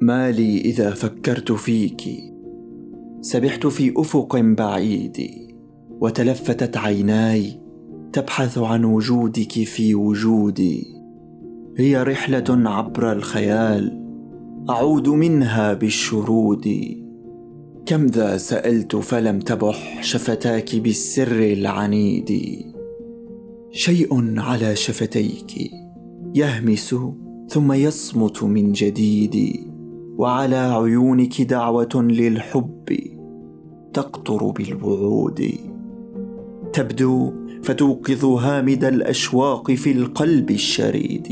ما لي إذا فكرت فيك. سبحت في أفق بعيد وتلفتت عيناي تبحث عن وجودك في وجودي. هي رحلة عبر الخيال أعود منها بالشرود. كم ذا سألت فلم تبح شفتاك بالسر العنيد. شيء على شفتيك يهمس ثم يصمت من جديد. وعلى عيونك دعوة للحب تقطر بالوعود. تبدو فتوقظ هامد الأشواق في القلب الشريد.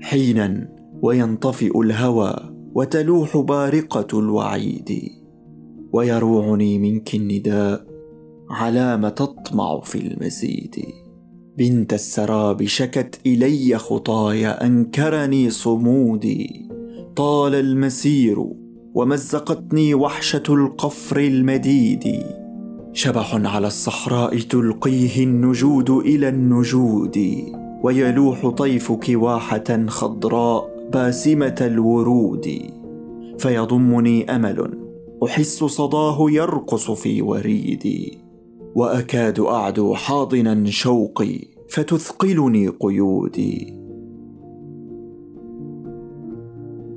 حينا وينطفئ الهوى وتلوح بارقة الوعيد. ويروعني منك النداء علام تطمع في المزيد. بنت السراب شكت إلي خطاي أنكرني صمودي. طال المسير ومزقتني وحشة القفر المديد. شبح على الصحراء تلقيه النجود إلى النجود. ويلوح طيفك واحة خضراء باسمة الورود. فيضمني أمل أحس صداه يرقص في وريدي وأكاد أعدو حاضنا شوقي فتثقلني قيودي